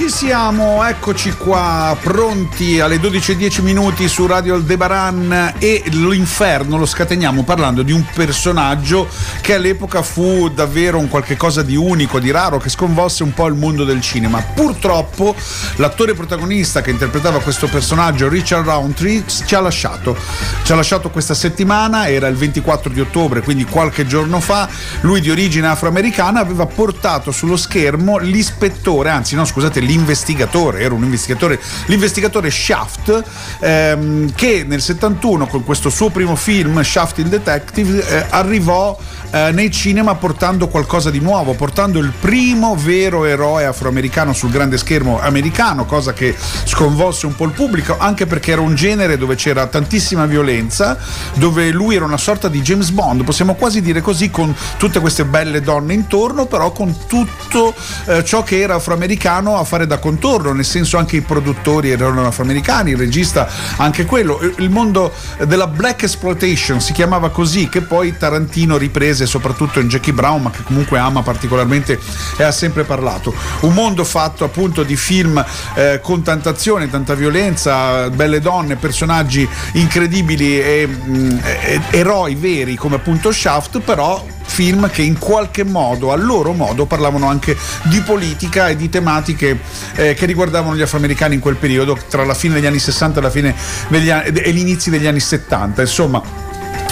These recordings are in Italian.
Ci siamo, eccoci qua, pronti alle 12.10 minuti su Radio Aldebaran e l'inferno lo scateniamo parlando di un personaggio che all'epoca fu davvero un qualche cosa di unico, di raro, che sconvolse un po' il mondo del cinema. Purtroppo l'attore protagonista che interpretava questo personaggio, Richard Roundtree, ci ha lasciato. Ci ha lasciato questa settimana, era il 24 di ottobre, quindi qualche giorno fa. Lui di origine afroamericana aveva portato sullo schermo l'ispettore, anzi no scusate, l'investigatore, era un investigatore, l'investigatore Shaft, ehm, che nel 71 con questo suo primo film, Shaft il Detective, eh, arrivò eh, nei cinema portando qualcosa di nuovo, portando il primo vero eroe afroamericano sul grande schermo americano, cosa che sconvolse un po' il pubblico, anche perché era un genere dove c'era tantissima violenza, dove lui era una sorta di James Bond, possiamo quasi dire così, con tutte queste belle donne intorno, però con tutto eh, ciò che era afroamericano a fare da contorno, nel senso anche i produttori erano afroamericani, il regista anche quello, il mondo della black exploitation si chiamava così, che poi Tarantino riprese soprattutto in Jackie Brown, ma che comunque ama particolarmente e ha sempre parlato. Un mondo fatto appunto di film eh, con tanta azione, tanta violenza, belle donne, personaggi incredibili e, mh, e eroi veri come appunto Shaft, però film che in qualche modo, a loro modo, parlavano anche di politica e di tematiche eh, che riguardavano gli afroamericani in quel periodo, tra la fine degli anni 60 e, degli anni, e l'inizio degli anni 70. Insomma,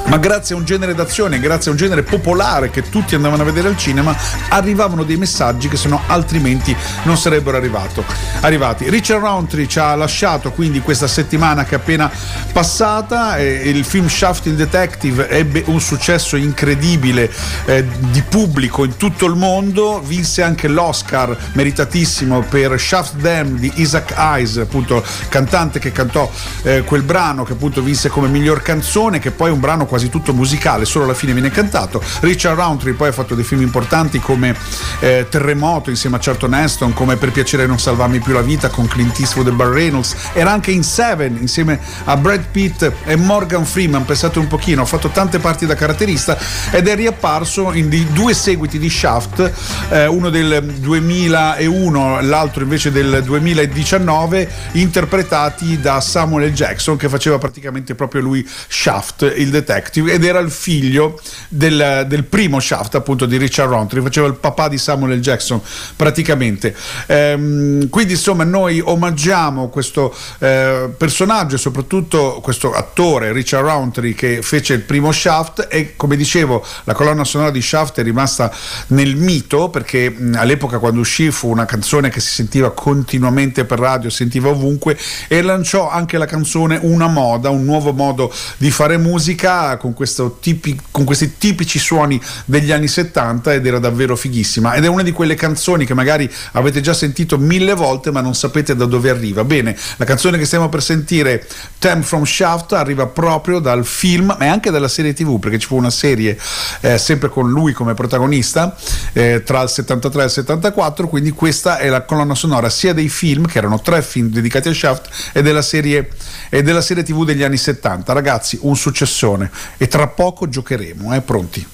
ma grazie a un genere d'azione, grazie a un genere popolare che tutti andavano a vedere al cinema, arrivavano dei messaggi che se no altrimenti non sarebbero arrivato, arrivati. Richard Roundtree ci ha lasciato quindi questa settimana che è appena passata, eh, il film Shaft il Detective ebbe un successo incredibile eh, di pubblico in tutto il mondo, vinse anche l'Oscar meritatissimo per Shaft Them di Isaac Hayes, appunto cantante che cantò eh, quel brano che appunto vinse come miglior canzone, che poi è un brano quasi quasi tutto musicale, solo alla fine viene cantato. Richard Roundtree poi ha fatto dei film importanti come eh, Terremoto insieme a Charlton Heston, come Per piacere non salvarmi più la vita con Clint Eastwood e Bar Reynolds. Era anche in Seven insieme a Brad Pitt e Morgan Freeman, pensate un pochino, ha fatto tante parti da caratterista ed è riapparso in due seguiti di Shaft, eh, uno del 2001, l'altro invece del 2019, interpretati da Samuel. Jackson che faceva praticamente proprio lui Shaft, il detective Detective ed era il figlio del, del primo Shaft appunto di Richard Roundtree, faceva il papà di Samuel L. Jackson praticamente. Ehm, quindi insomma noi omaggiamo questo eh, personaggio e soprattutto questo attore Richard Roundtree che fece il primo Shaft e come dicevo la colonna sonora di Shaft è rimasta nel mito perché mh, all'epoca quando uscì fu una canzone che si sentiva continuamente per radio, sentiva ovunque e lanciò anche la canzone una moda, un nuovo modo di fare musica con, tipi, con, questi tipici suoni degli anni 70 ed era davvero fighissima ed è una di quelle canzoni che magari avete già sentito mille volte ma non sapete da dove arriva. Bene, la canzone che stiamo per sentire, Time from Shaft, arriva proprio dal film e anche dalla serie tv perché ci fu una serie eh, sempre con lui come protagonista eh, tra il 73 e il 74, quindi questa è la colonna sonora sia dei film, che erano tre film dedicati a Shaft, e della serie, e della serie tv degli anni 70. Ragazzi, un successone e tra poco giocheremo, eh? pronti?